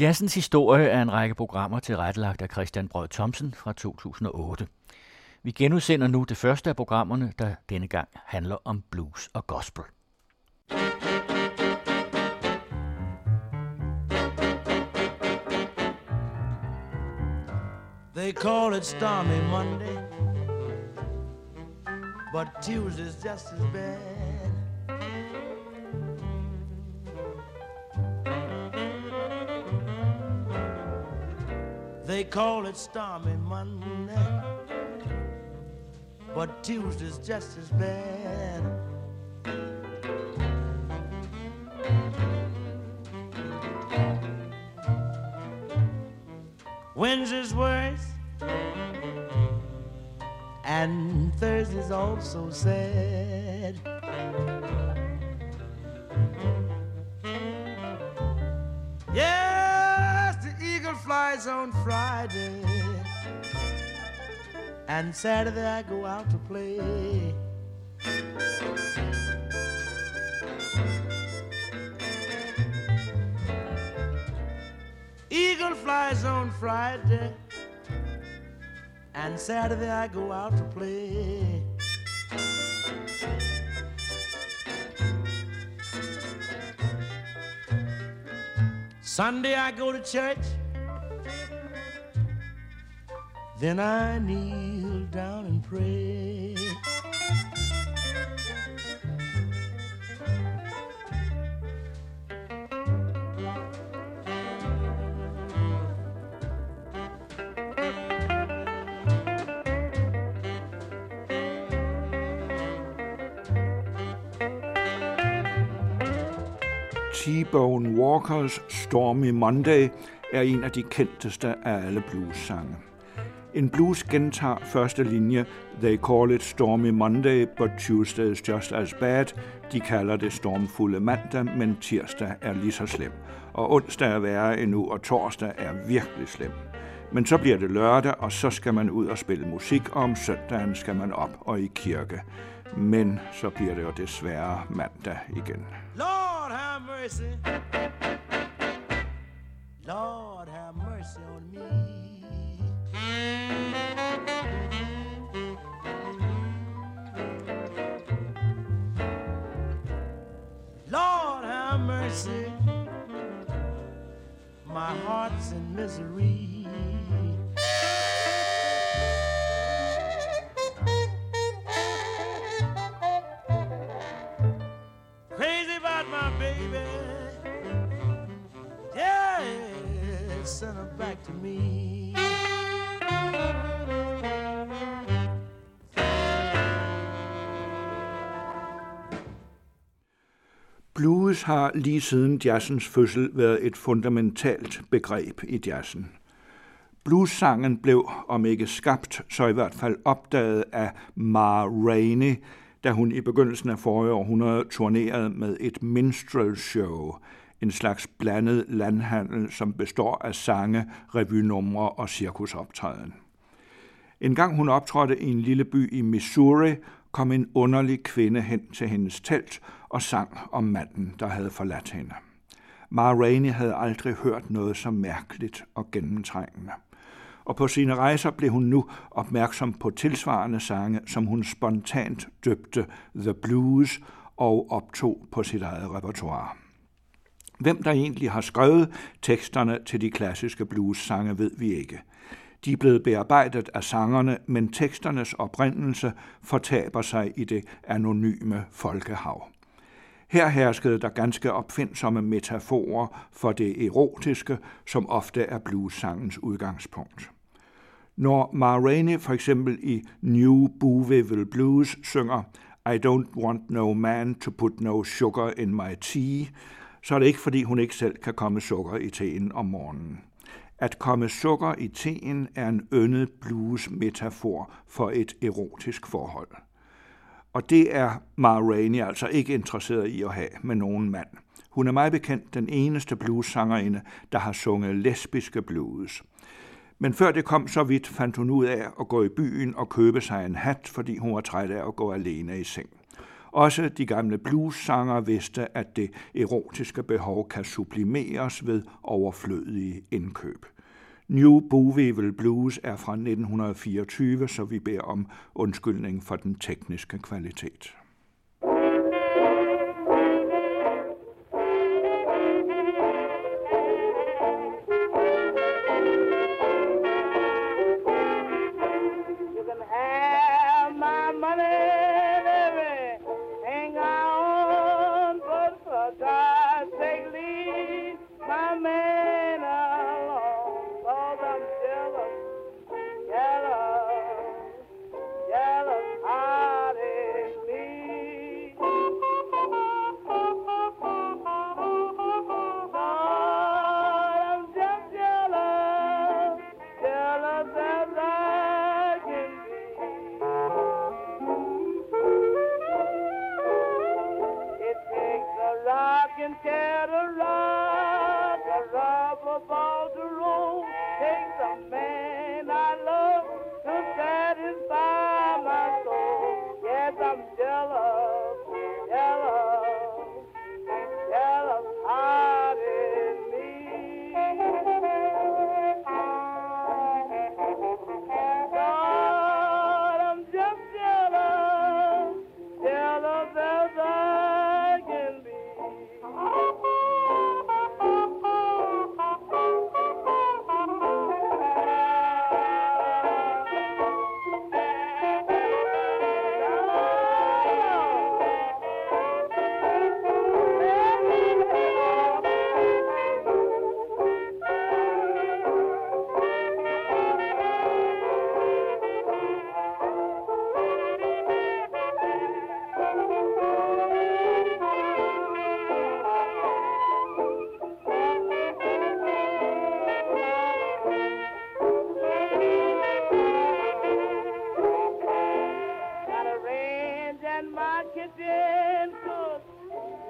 Jazzens historie er en række programmer tilrettelagt af Christian Brød Thomsen fra 2008. Vi genudsender nu det første af programmerne, der denne gang handler om blues og gospel. They call it stormy Monday, but Tuesday's just as bad. They call it stormy Monday, but Tuesday's just as bad. Wednesday's worse, and Thursday's also sad. Flies on Friday, and Saturday I go out to play. Eagle flies on Friday, and Saturday I go out to play. Sunday I go to church Then I kneel down and pray. T-Bone Walkers Stormy Monday er en af de kendteste af alle blues-sange. En blues gentager første linje, They call it stormy Monday, but Tuesday is just as bad. De kalder det stormfulde mandag, men tirsdag er lige så slem. Og onsdag er værre endnu, og torsdag er virkelig slem. Men så bliver det lørdag, og så skal man ud og spille musik, og om søndagen skal man op og i kirke. Men så bliver det jo desværre mandag igen. Lord have mercy. Lord have mercy on me. Lord have mercy, my heart's in misery. Crazy about my baby, yeah, send her back to me. Blues har lige siden jazzens fødsel været et fundamentalt begreb i jazzen. Blues-sangen blev, om ikke skabt, så i hvert fald opdaget af Ma Rainey, da hun i begyndelsen af forrige århundrede turnerede med et minstrel show, en slags blandet landhandel, som består af sange, revynumre og cirkusoptræden. En gang hun optrådte i en lille by i Missouri, kom en underlig kvinde hen til hendes telt og sang om manden, der havde forladt hende. Ma Rainey havde aldrig hørt noget så mærkeligt og gennemtrængende. Og på sine rejser blev hun nu opmærksom på tilsvarende sange, som hun spontant døbte The Blues og optog på sit eget repertoire. Hvem der egentlig har skrevet teksterne til de klassiske blues-sange, ved vi ikke. De er blevet bearbejdet af sangerne, men teksternes oprindelse fortaber sig i det anonyme folkehav. Her herskede der ganske opfindsomme metaforer for det erotiske, som ofte er bluesangens udgangspunkt. Når Ma Rainey for eksempel i New Booveville Blues synger I don't want no man to put no sugar in my tea, så er det ikke fordi hun ikke selv kan komme sukker i teen om morgenen. At komme sukker i teen er en yndet blues metafor for et erotisk forhold. Og det er Ma Rainey altså ikke interesseret i at have med nogen mand. Hun er meget bekendt den eneste blues-sangerinde, der har sunget lesbiske blues. Men før det kom så vidt, fandt hun ud af at gå i byen og købe sig en hat, fordi hun var træt af at gå alene i seng. Også de gamle bluessanger vidste, at det erotiske behov kan sublimeres ved overflødige indkøb. New Bovivel Blues er fra 1924, så vi beder om undskyldning for den tekniske kvalitet.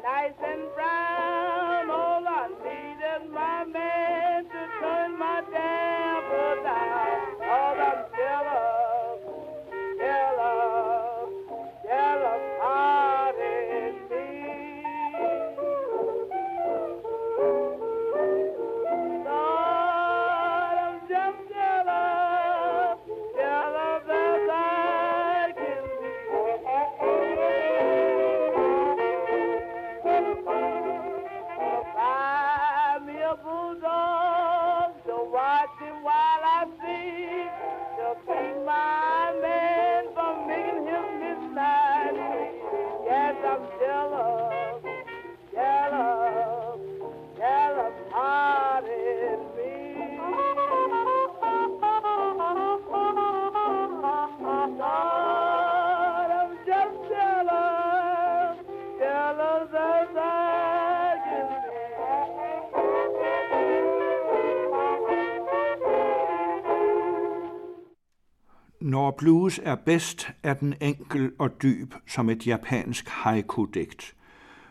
Når blues er bedst, er den enkel og dyb som et japansk haiku-digt.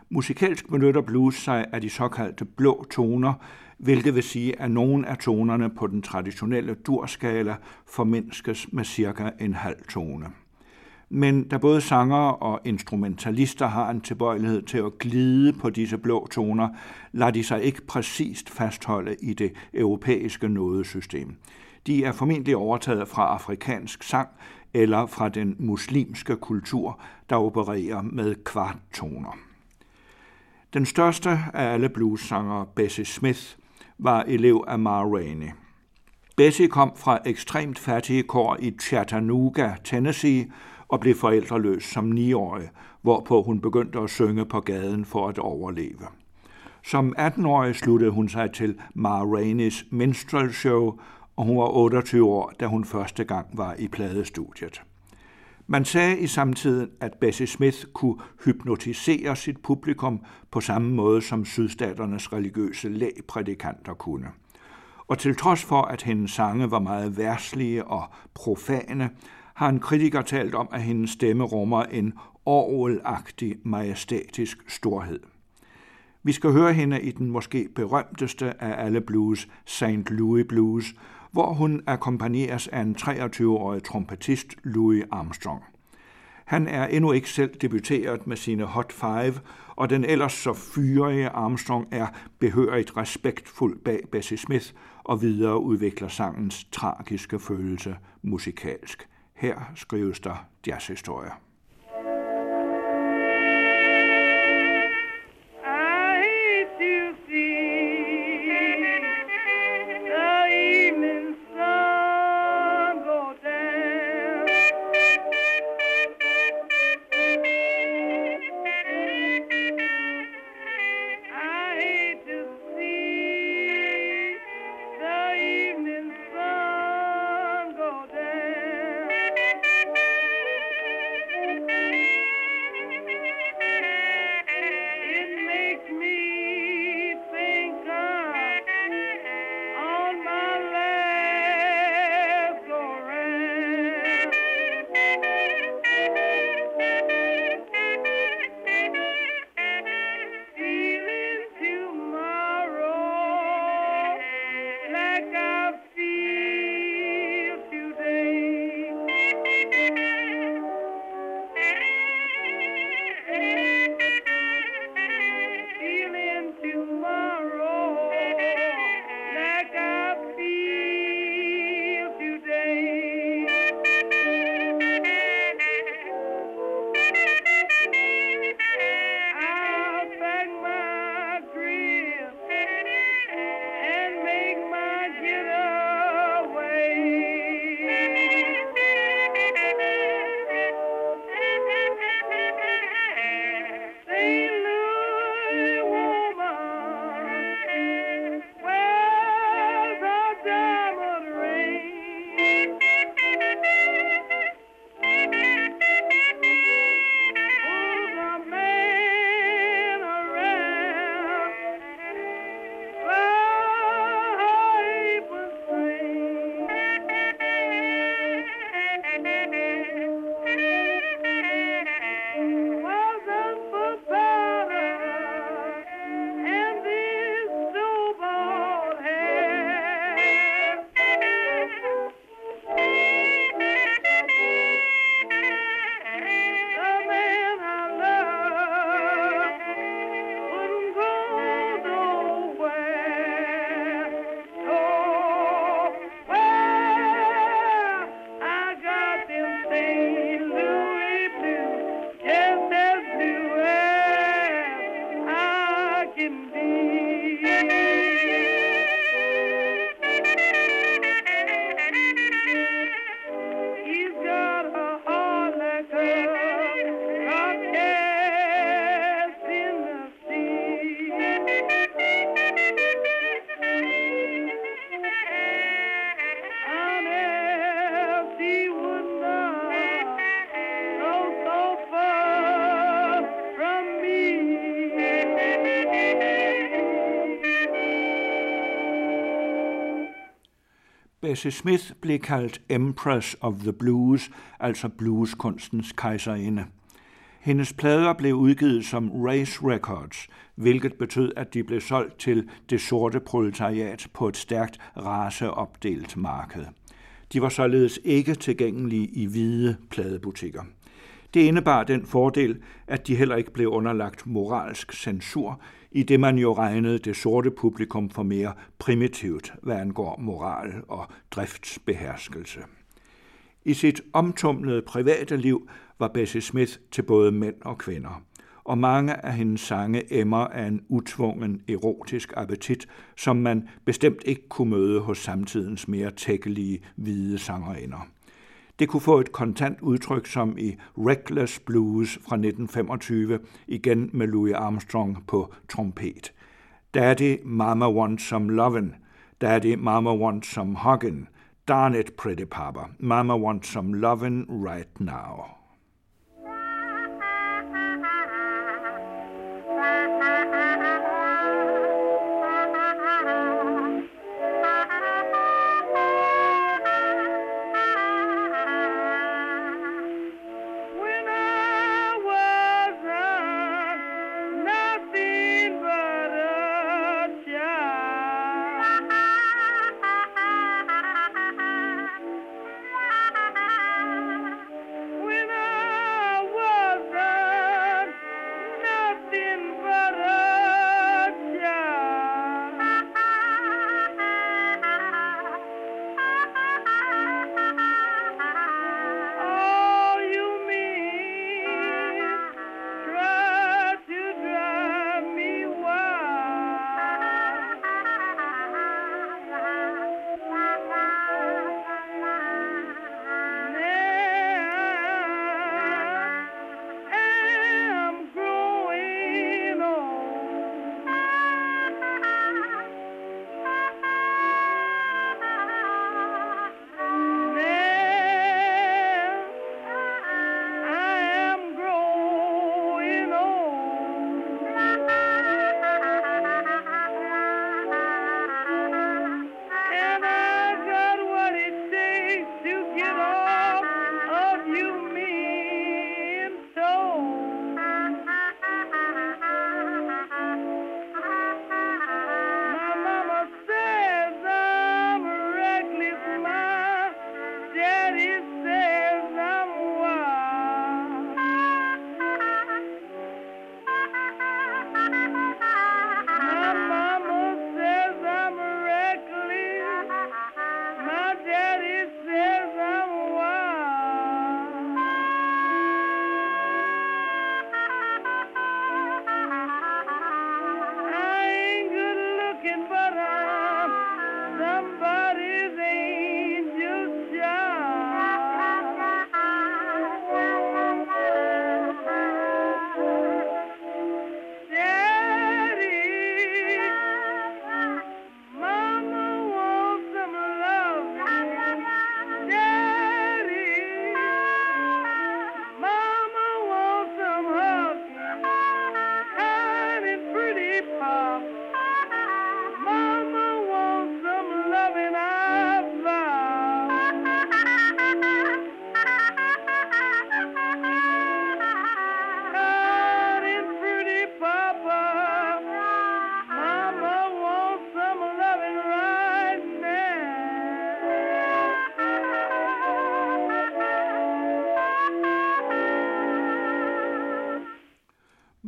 Musikalsk benytter blues sig af de såkaldte blå toner, hvilket vil sige, at nogle af tonerne på den traditionelle durskala formindskes med cirka en halv tone. Men da både sangere og instrumentalister har en tilbøjelighed til at glide på disse blå toner, lader de sig ikke præcist fastholde i det europæiske nådesystem. De er formentlig overtaget fra afrikansk sang eller fra den muslimske kultur, der opererer med kvarttoner. Den største af alle bluessangere, Bessie Smith, var elev af Ma Rainey. Bessie kom fra ekstremt fattige kår i Chattanooga, Tennessee, og blev forældreløs som niårig, hvorpå hun begyndte at synge på gaden for at overleve. Som 18-årig sluttede hun sig til Ma Rainey's minstrel show og hun var 28 år, da hun første gang var i pladestudiet. Man sagde i samtiden, at Bessie Smith kunne hypnotisere sit publikum på samme måde som sydstaternes religiøse lægprædikanter kunne. Og til trods for, at hendes sange var meget værslige og profane, har en kritiker talt om, at hendes stemme rummer en orvelagtig, majestætisk storhed. Vi skal høre hende i den måske berømteste af alle blues, St. Louis Blues, hvor hun akkompagneres af en 23-årig trompetist, Louis Armstrong. Han er endnu ikke selv debuteret med sine Hot Five, og den ellers så fyrige Armstrong er behørigt respektfuld bag Bessie Smith og videreudvikler sangens tragiske følelse musikalsk. Her skrives der jazzhistorier. say Bessie Smith blev kaldt Empress of the Blues, altså blueskunstens kejserinde. Hendes plader blev udgivet som Race Records, hvilket betød, at de blev solgt til det sorte proletariat på et stærkt raceopdelt marked. De var således ikke tilgængelige i hvide pladebutikker. Det indebar den fordel, at de heller ikke blev underlagt moralsk censur, i det man jo regnede det sorte publikum for mere primitivt, hvad angår moral og driftsbeherskelse. I sit omtumlede private liv var Bessie Smith til både mænd og kvinder, og mange af hendes sange emmer af en utvungen erotisk appetit, som man bestemt ikke kunne møde hos samtidens mere tækkelige hvide sangerinder. Det kunne få et kontant udtryk som i Reckless Blues fra 1925, igen med Louis Armstrong på trompet. Daddy, Mama wants some lovin'. Daddy, Mama wants some huggin'. Darn it, pretty papa. Mama wants some lovin' right now.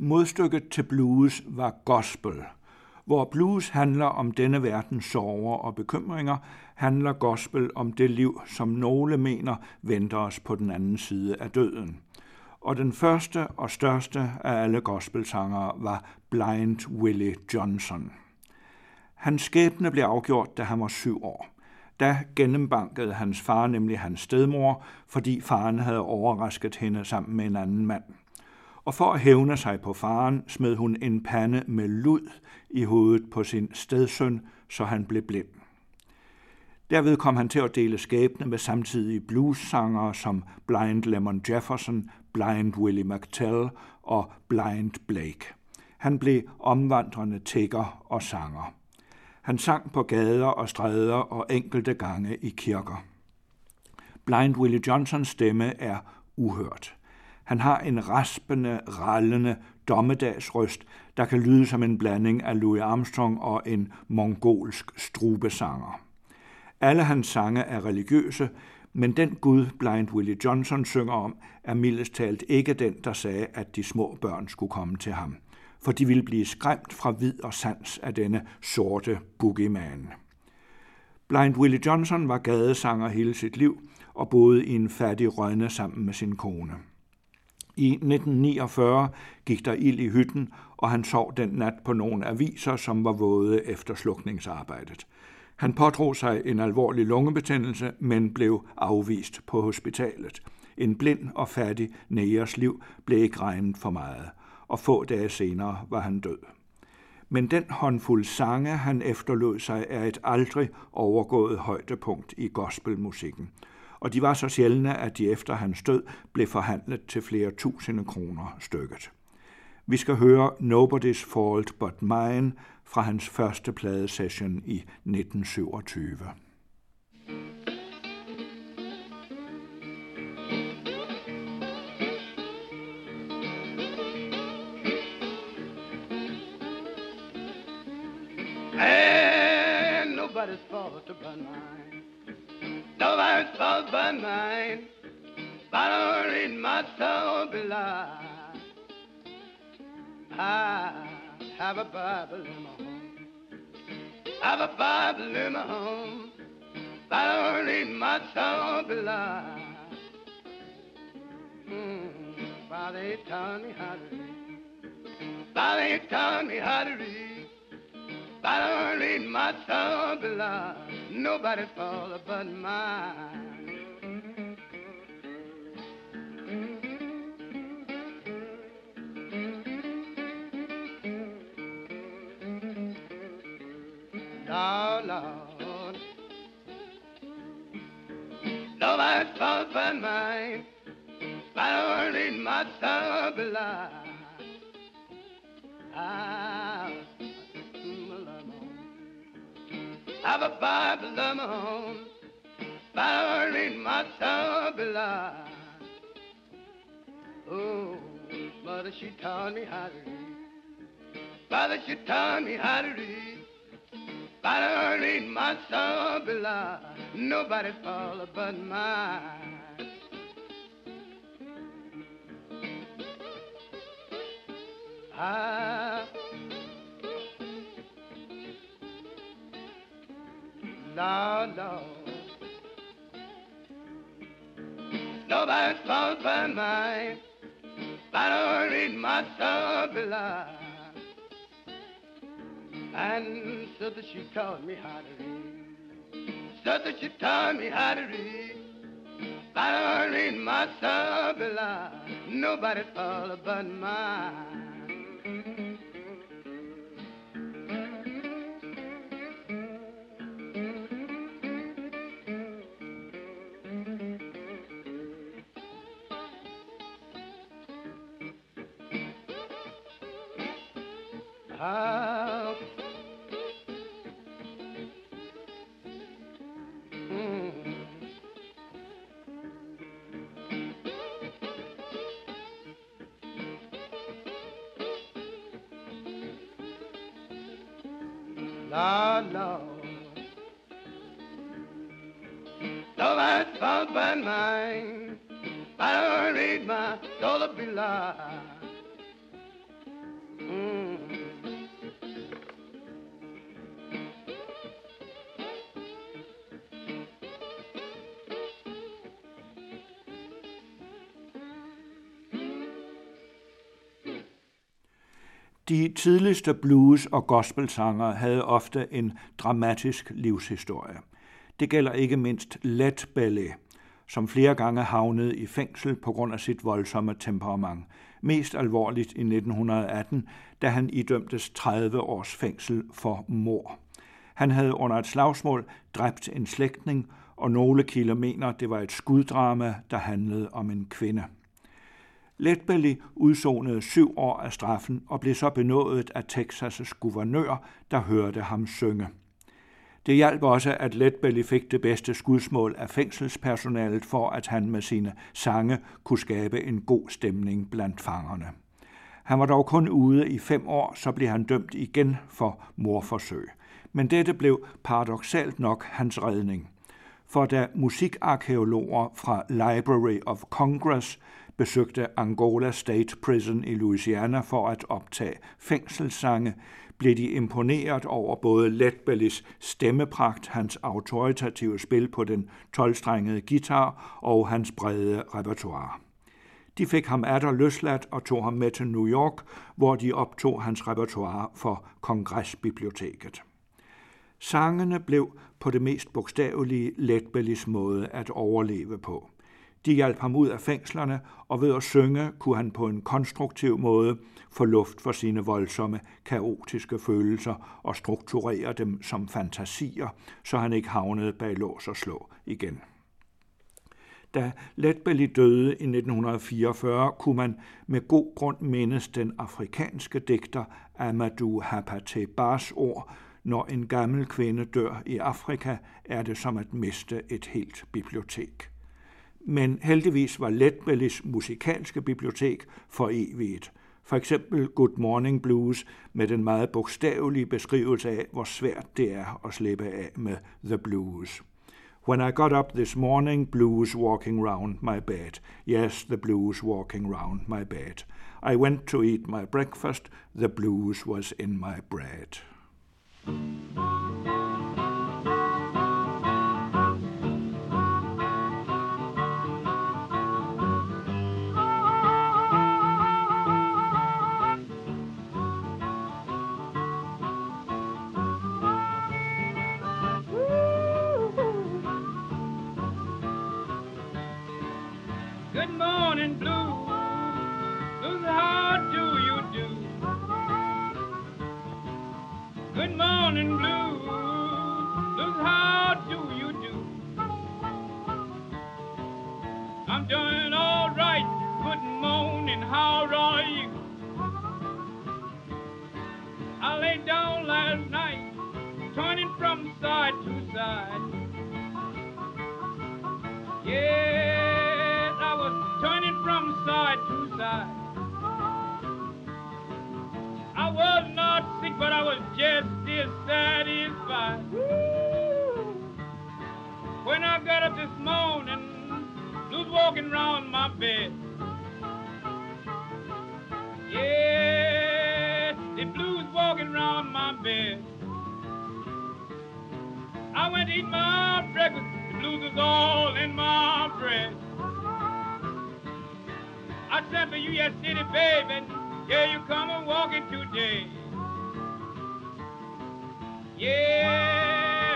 Modstykket til blues var gospel. Hvor blues handler om denne verdens sorger og bekymringer, handler gospel om det liv, som nogle mener venter os på den anden side af døden. Og den første og største af alle gospelsangere var Blind Willie Johnson. Hans skæbne blev afgjort, da han var syv år. Da gennembankede hans far nemlig hans stedmor, fordi faren havde overrasket hende sammen med en anden mand. Og for at hævne sig på faren, smed hun en pande med lud i hovedet på sin stedsøn, så han blev blind. Derved kom han til at dele skæbne med samtidige bluessangere som Blind Lemon Jefferson, Blind Willie McTell og Blind Blake. Han blev omvandrende tigger og sanger. Han sang på gader og stræder og enkelte gange i kirker. Blind Willie Johnsons stemme er uhørt. Han har en raspende, rallende dommedagsrøst, der kan lyde som en blanding af Louis Armstrong og en mongolsk strubesanger. Alle hans sange er religiøse, men den Gud, Blind Willie Johnson synger om, er mildest talt ikke den, der sagde, at de små børn skulle komme til ham – for de ville blive skræmt fra vid og sans af denne sorte boogeyman. Blind Willie Johnson var gadesanger hele sit liv og boede i en fattig rønne sammen med sin kone. I 1949 gik der ild i hytten, og han sov den nat på nogle aviser, som var våde efter slukningsarbejdet. Han pådrog sig en alvorlig lungebetændelse, men blev afvist på hospitalet. En blind og fattig nægers liv blev ikke regnet for meget og få dage senere var han død. Men den håndfuld sange, han efterlod sig, er et aldrig overgået højdepunkt i gospelmusikken. Og de var så sjældne, at de efter hans død blev forhandlet til flere tusinde kroner stykket. Vi skal høre Nobody's Fault But Mine fra hans første pladesession i 1927. Ain't. Nobody's fault but mine. But I don't read my soul. I have a Bible in my home. I have a Bible in my home. But I don't read my below. Mm, Father, he taught me how to read. Father, he taught me how to read. But I don't read my soul below nobody's fault but mine. Lord, Lord, nobody's fault but mine. I don't need my soul below. Have a Bible of my own, but I read my below. Oh, mother, she taught me how to read. Father, she taught me how to read. But I read my soul below. Nobody fall but mine. I Lord, Lord. Nobody's fault but mine. I don't read my below. And so that she taught me how to read. So that she taught me how to read. I don't read my below. Nobody's fault but mine. De tidligste blues- og gospelsanger havde ofte en dramatisk livshistorie. Det gælder ikke mindst Let Belly, som flere gange havnede i fængsel på grund af sit voldsomme temperament. Mest alvorligt i 1918, da han idømtes 30 års fængsel for mor. Han havde under et slagsmål dræbt en slægtning, og nogle kilder mener, det var et skuddrama, der handlede om en kvinde. Letbelly udsonede syv år af straffen og blev så benådet af Texas' guvernør, der hørte ham synge. Det hjalp også, at Letbelly fik det bedste skudsmål af fængselspersonalet for, at han med sine sange kunne skabe en god stemning blandt fangerne. Han var dog kun ude i fem år, så blev han dømt igen for morforsøg. Men dette blev paradoxalt nok hans redning. For da musikarkeologer fra Library of Congress besøgte Angola State Prison i Louisiana for at optage fængselssange, blev de imponeret over både Letbellis stemmepragt, hans autoritative spil på den 12-strengede guitar og hans brede repertoire. De fik ham atter løsladt og tog ham med til New York, hvor de optog hans repertoire for Kongressbiblioteket. Sangene blev på det mest bogstavelige Letbellis måde at overleve på. De hjalp ham ud af fængslerne, og ved at synge kunne han på en konstruktiv måde få luft for sine voldsomme, kaotiske følelser og strukturere dem som fantasier, så han ikke havnede bag lås og slå igen. Da Letbelly døde i 1944, kunne man med god grund mindes den afrikanske digter Amadou Hapate Bars ord, når en gammel kvinde dør i Afrika, er det som at miste et helt bibliotek men heldigvis var Letbellis musikalske bibliotek for evigt. For eksempel Good Morning Blues med den meget bogstavelige beskrivelse af, hvor svært det er at slippe af med The Blues. When I got up this morning, blues walking round my bed. Yes, the blues walking round my bed. I went to eat my breakfast, the blues was in my bread. morning blue. Look, how do you do? I'm doing all right. Good morning, how are you? I lay down last night, turning from side to side. Yes, I was turning from side to side. I was not sick, but I was just is satisfied. When I got up this morning, just walking around my bed. Yeah, the blues walking around my bed. I went to eat my breakfast, the blues was all in my bread. I said for you yesterday, baby, yeah, you come and walking today. Yeah,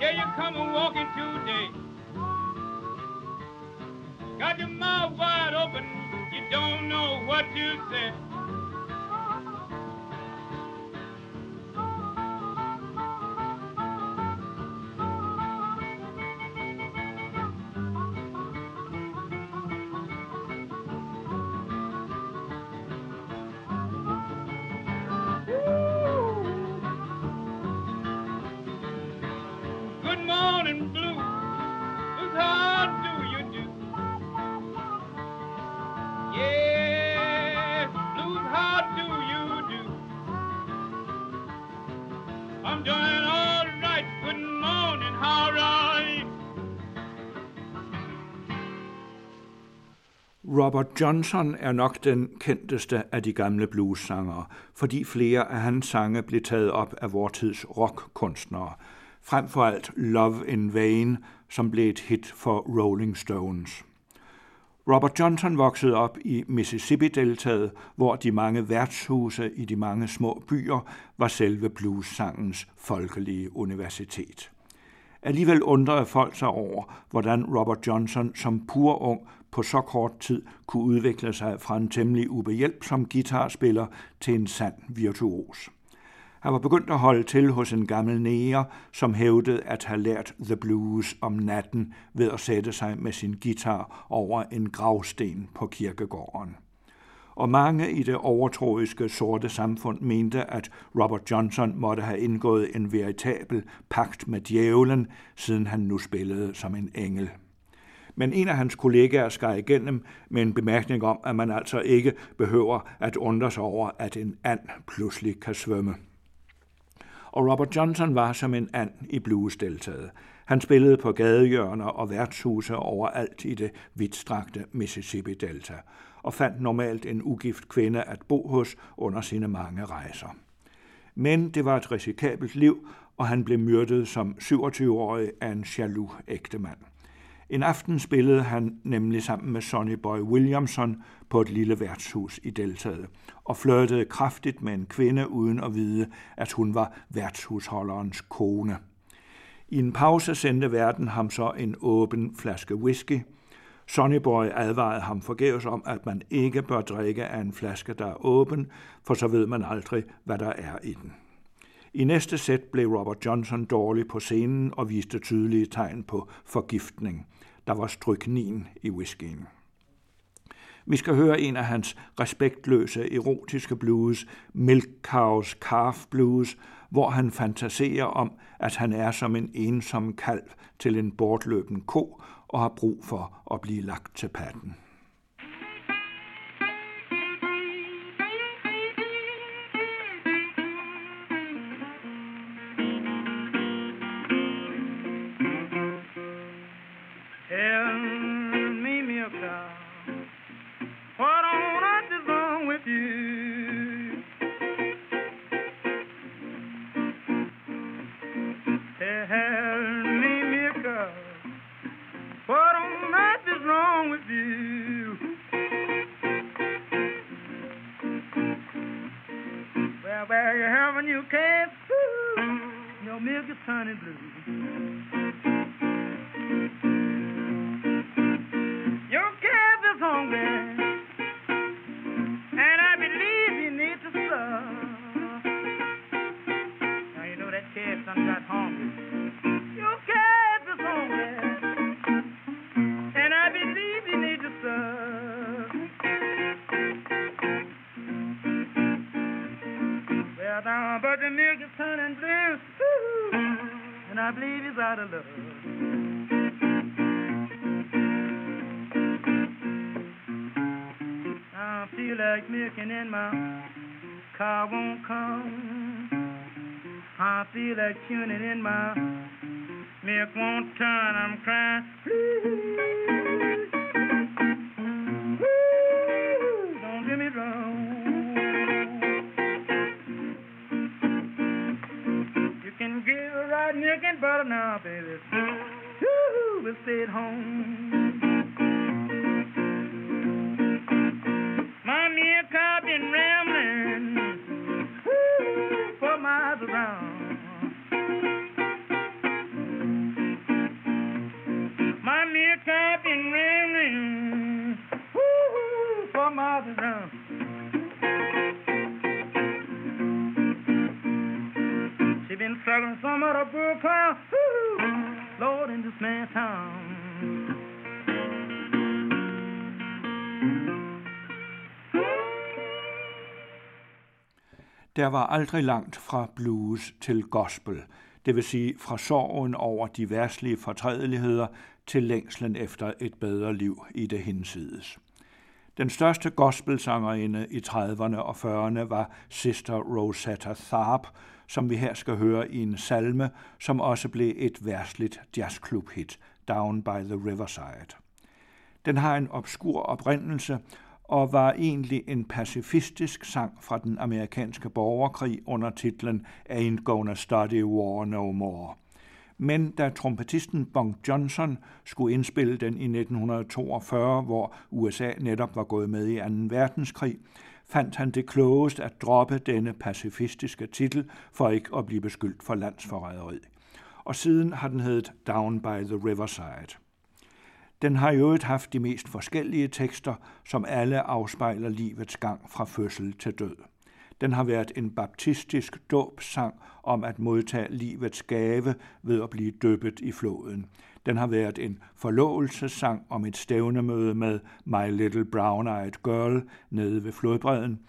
yeah, you come a walking today. Got your mouth wide open, you don't know what you said. Good night, good morning, how are you? Robert Johnson er nok den kendteste af de gamle bluessangere, fordi flere af hans sange blev taget op af vortids rockkunstnere. Frem for alt Love in Vain, som blev et hit for Rolling Stones. Robert Johnson voksede op i Mississippi-deltaget, hvor de mange værtshuse i de mange små byer var selve blues-sangens folkelige universitet. Alligevel undrede folk sig over, hvordan Robert Johnson som pur ung på så kort tid kunne udvikle sig fra en temmelig ubehjælpsom guitarspiller til en sand virtuos. Han var begyndt at holde til hos en gammel næger, som hævdede at have lært The Blues om natten ved at sætte sig med sin guitar over en gravsten på kirkegården. Og mange i det overtroiske sorte samfund mente, at Robert Johnson måtte have indgået en veritabel pagt med djævlen, siden han nu spillede som en engel. Men en af hans kollegaer skar igennem med en bemærkning om, at man altså ikke behøver at undre sig over, at en and pludselig kan svømme og Robert Johnson var som en and i bluesdeltaget. Han spillede på gadehjørner og værtshuse overalt i det vidtstrakte Mississippi-delta, og fandt normalt en ugift kvinde at bo hos under sine mange rejser. Men det var et risikabelt liv, og han blev myrdet som 27-årig af en jaloux ægtemand. En aften spillede han nemlig sammen med Sonny Boy Williamson på et lille værtshus i deltaget, og flirtede kraftigt med en kvinde uden at vide, at hun var værtshusholderens kone. I en pause sendte verden ham så en åben flaske whisky. Sonny Boy advarede ham forgæves om, at man ikke bør drikke af en flaske, der er åben, for så ved man aldrig, hvad der er i den. I næste sæt blev Robert Johnson dårlig på scenen og viste tydelige tegn på forgiftning. Der var stryknin i whiskyen. Vi skal høre en af hans respektløse erotiske blues, Milk Cows Calf Blues, hvor han fantaserer om, at han er som en ensom kalv til en bortløben ko og har brug for at blive lagt til patten. nigga turning blue. tuning in my milk won't turn. I'm crying. Don't me wrong. You can give a right you can butter now, baby. Ooh, we'll stay at home. My milk, I've been rambling. Ooh, for miles around. Behövda lord in this man town. Der var aldrig langt fra blues til gospel, det vil sige fra sorgen over de værtslige fortrædeligheder til længslen efter et bedre liv i det hinsides. Den største gospelsangerinde i 30'erne og 40'erne var Sister Rosetta Tharpe, som vi her skal høre i en salme, som også blev et værsligt jazzklub-hit, Down by the Riverside. Den har en obskur oprindelse og var egentlig en pacifistisk sang fra den amerikanske borgerkrig under titlen Ain't Gonna Study War No More. Men da trompetisten Bong Johnson skulle indspille den i 1942, hvor USA netop var gået med i 2. verdenskrig, fandt han det klogest at droppe denne pacifistiske titel for ikke at blive beskyldt for landsforræderi. Og siden har den heddet Down by the Riverside. Den har i øvrigt haft de mest forskellige tekster, som alle afspejler livets gang fra fødsel til død. Den har været en baptistisk dåbsang om at modtage livets gave ved at blive døbet i floden. Den har været en forlovelsessang om et stævnemøde med My Little Brown-Eyed Girl nede ved flodbredden,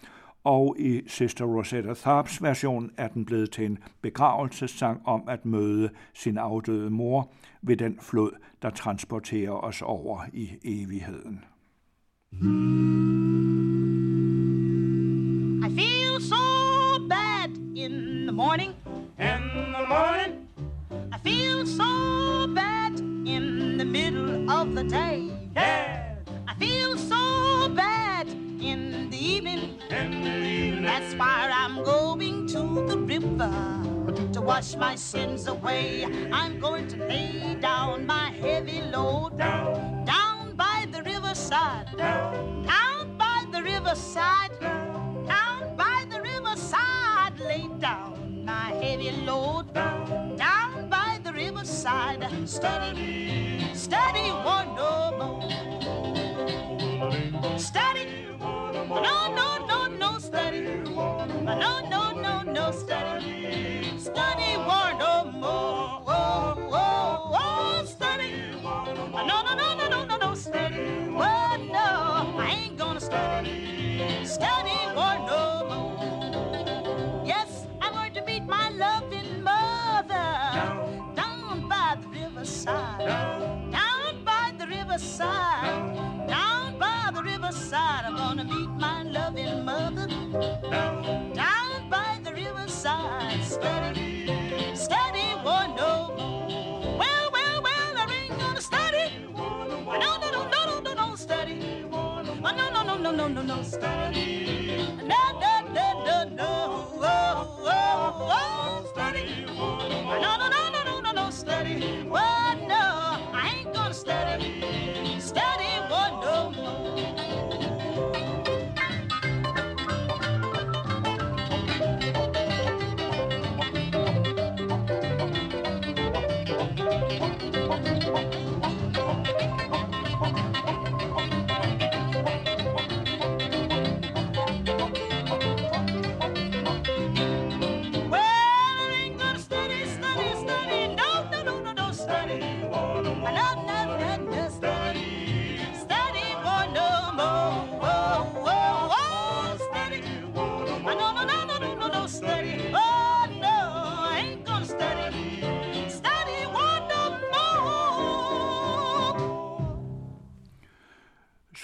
og i Sister Rosetta Tharps version er den blevet til en begravelsessang om at møde sin afdøde mor ved den flod, der transporterer os over i evigheden. I morning. In the morning, I feel so bad in the middle of the day. yeah, I feel so bad in the evening. in the evening, That's why I'm going to the river to wash my sins away. I'm going to lay down my heavy load down, down by the riverside. down, Down by the riverside. Down by the riverside. Lay down heavy load down, down by the riverside. Steady, steady, one no more. Steady, no, no, no, no, steady. No, no, no, no, steady. Steady, one no more. Whoa, whoa, whoa, steady. No, no, no, no, no,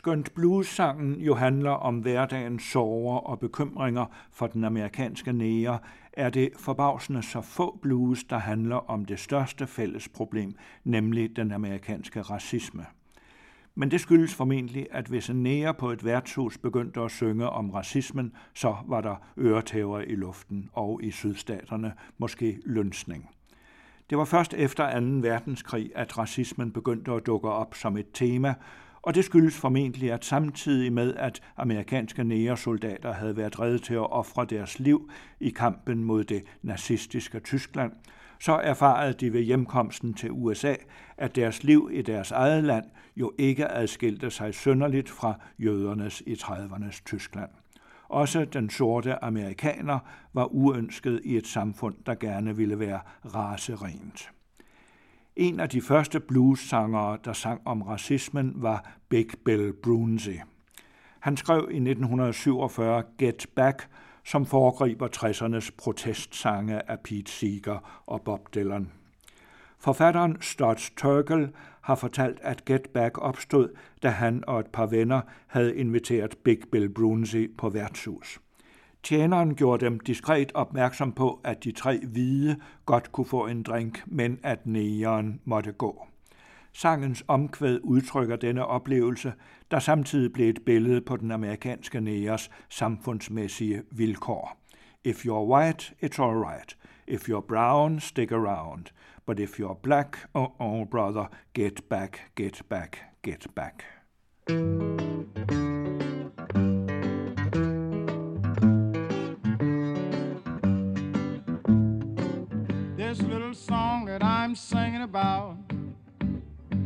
Skønt blues-sangen jo handler om hverdagens sorger og bekymringer for den amerikanske nære, er det forbavsende så få blues, der handler om det største fælles problem, nemlig den amerikanske racisme. Men det skyldes formentlig, at hvis en nære på et værtshus begyndte at synge om racismen, så var der øretæver i luften og i sydstaterne måske lønsning. Det var først efter 2. verdenskrig, at racismen begyndte at dukke op som et tema, og det skyldes formentlig, at samtidig med, at amerikanske nægersoldater havde været reddet til at ofre deres liv i kampen mod det nazistiske Tyskland, så erfarede de ved hjemkomsten til USA, at deres liv i deres eget land jo ikke adskilte sig synderligt fra jødernes i 30'ernes Tyskland. Også den sorte amerikaner var uønsket i et samfund, der gerne ville være raserent. En af de første blues-sangere, der sang om racismen, var Big Bill Brunsey. Han skrev i 1947 Get Back, som foregriber 60'ernes protestsange af Pete Seeger og Bob Dylan. Forfatteren Stotts Turkle har fortalt, at Get Back opstod, da han og et par venner havde inviteret Big Bill Brunsey på værtshus. Tjeneren gjorde dem diskret opmærksom på, at de tre hvide godt kunne få en drink, men at negeren måtte gå. Sangens omkvæd udtrykker denne oplevelse, der samtidig blev et billede på den amerikanske nægers samfundsmæssige vilkår. If you're white, it's all right. If you're brown, stick around. But if you're black, oh, oh, brother, get back, get back, get back. This I'm singing about,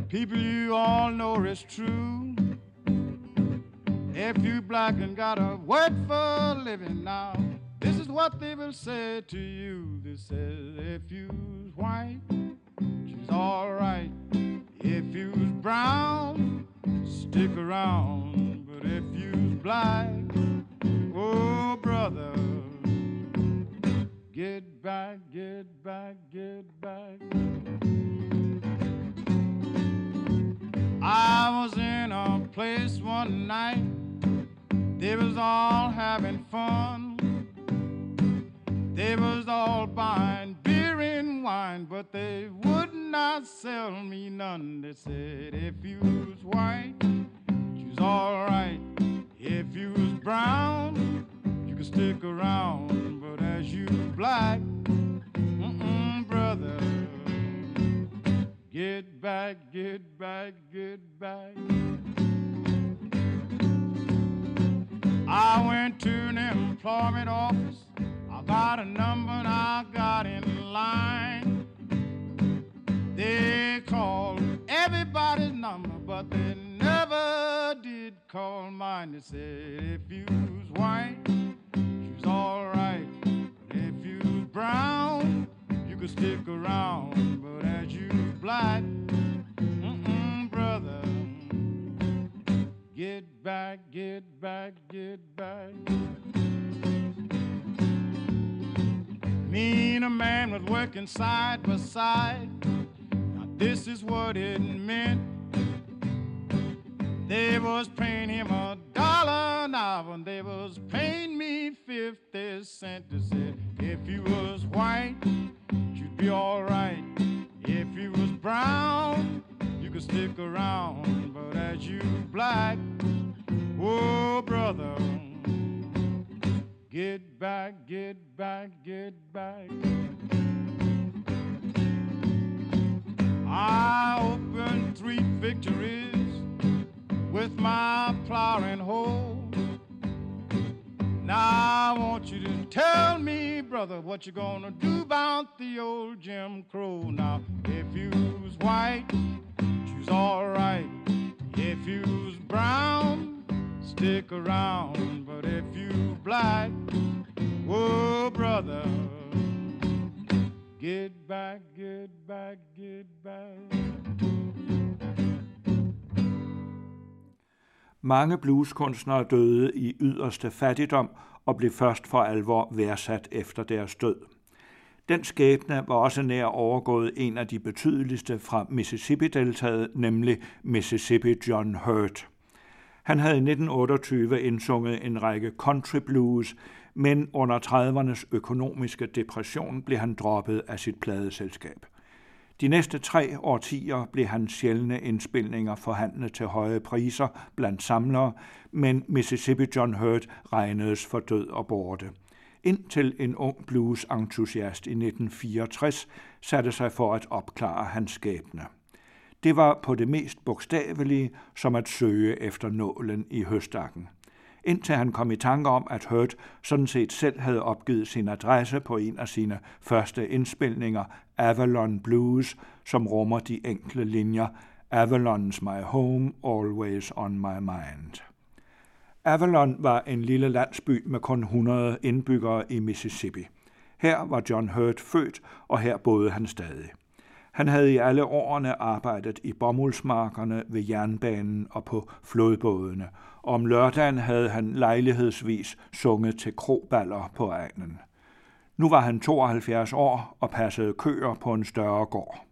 people you all know is true. If you black and got a word for a living now, this is what they will say to you. They say, if you's white, she's alright. If you's brown, stick around. But if you's black, oh brother, back, get back. I was in a place one night, they was all having fun. They was all buying beer and wine, but they would not sell me none. They said, if you was white, you was alright. Back, get back. I went to an employment office I got a number and I got in line. They called everybody's number, but they never did call mine. They said if you was white, you was alright. If you was brown, could stick around. But as you black, mm-mm, brother, get back, get back, get back. Me and a man was working side by side. Now this is what it meant. They was paying him a dollar an hour, and they was paying me fifty cents. They said, if you was white, you'd be alright. If you was brown, you could stick around. But as you black, oh brother. Get back, get back, get back. I opened my plow and hoe. Now I want you to tell me, brother, what you gonna do about the old Jim Crow. Now, if you's white, you's alright. If you's brown, stick around. But if you black, oh brother, get back, get back, get back. Mange blueskunstnere døde i yderste fattigdom og blev først for alvor værdsat efter deres død. Den skæbne var også nær overgået en af de betydeligste fra Mississippi-deltaget, nemlig Mississippi John Hurt. Han havde i 1928 indsunget en række country blues, men under 30'ernes økonomiske depression blev han droppet af sit pladeselskab. De næste tre årtier blev hans sjældne indspilninger forhandlet til høje priser blandt samlere, men Mississippi John Hurt regnedes for død og borte. Indtil en ung blues-entusiast i 1964 satte sig for at opklare hans skæbne. Det var på det mest bogstavelige som at søge efter nålen i høstakken. Indtil han kom i tanke om, at Hurt sådan set selv havde opgivet sin adresse på en af sine første indspilninger, Avalon Blues, som rummer de enkle linjer Avalon's my home, always on my mind. Avalon var en lille landsby med kun 100 indbyggere i Mississippi. Her var John Hurt født, og her boede han stadig. Han havde i alle årene arbejdet i bomuldsmarkerne ved jernbanen og på flodbådene, og om lørdagen havde han lejlighedsvis sunget til kroballer på egnen. Nu var han 72 år og passede køer på en større gård.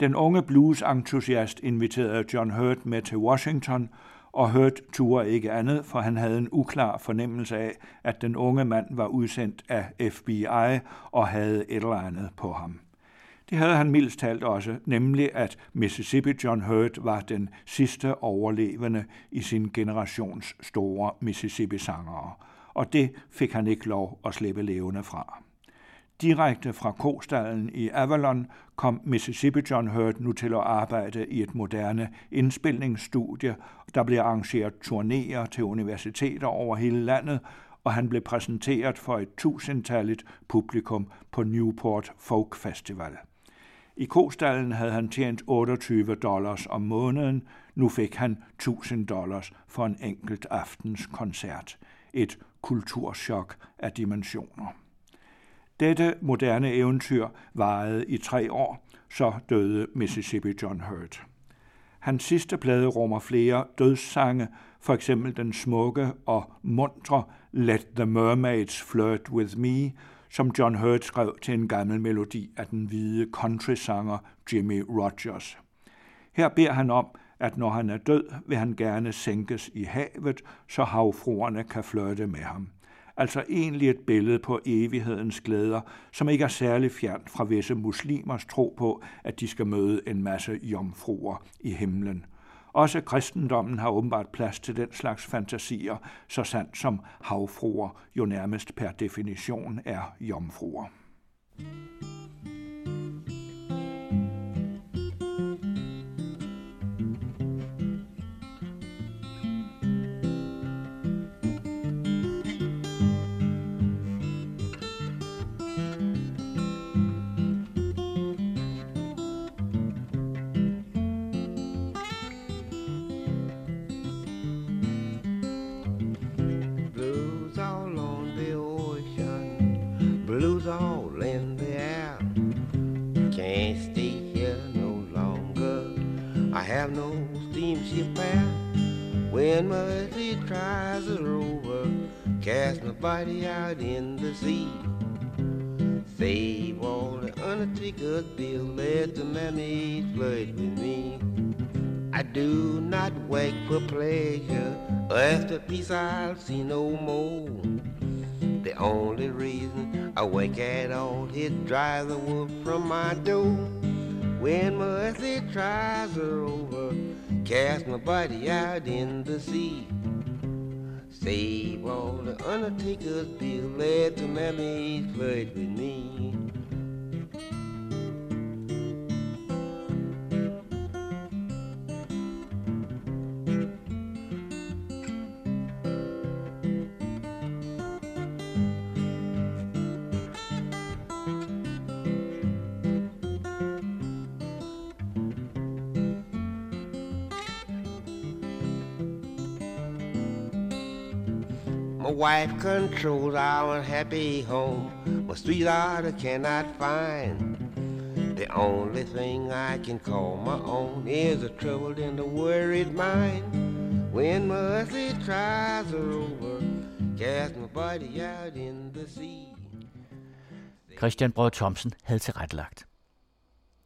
Den unge bluesentusiast inviterede John Hurt med til Washington, og Hurt turde ikke andet, for han havde en uklar fornemmelse af, at den unge mand var udsendt af FBI og havde et eller andet på ham. Det havde han mildst talt også, nemlig at Mississippi John Hurt var den sidste overlevende i sin generations store Mississippi-sangere. og det fik han ikke lov at slippe levende fra. Direkte fra kostallen i Avalon kom Mississippi John Hurt nu til at arbejde i et moderne indspilningsstudie. Der blev arrangeret turnéer til universiteter over hele landet, og han blev præsenteret for et tusindtalligt publikum på Newport Folk Festival. I kostallen havde han tjent 28 dollars om måneden, nu fik han 1000 dollars for en enkelt aftens koncert. Et kulturschok af dimensioner. Dette moderne eventyr varede i tre år, så døde Mississippi John Hurt. Hans sidste plade rummer flere dødssange, for eksempel den smukke og mundre Let the Mermaids Flirt With Me, som John Hurt skrev til en gammel melodi af den hvide countrysanger Jimmy Rogers. Her beder han om, at når han er død, vil han gerne sænkes i havet, så havfruerne kan flirte med ham altså egentlig et billede på evighedens glæder, som ikke er særlig fjernt fra visse muslimers tro på, at de skal møde en masse jomfruer i himlen. Også kristendommen har åbenbart plads til den slags fantasier, så sandt som havfruer jo nærmest per definition er jomfruer. Body out in the sea. Save all the undertaker's bill, let the mermaids flirt with me. I do not wake for pleasure, after peace I'll see no more. The only reason I wake at all is drive the wolf from my door. When mercy tries are over, cast my body out in the sea. Save all the undertaker's bill, let the mermaids flirt with me. Wife controls our happy home. My sweetheart I cannot find. The only thing I can call my own is a troubled and a worried mind. When tries over, cast my body out in the sea. Christian Brød Thomsen havde tilrettelagt.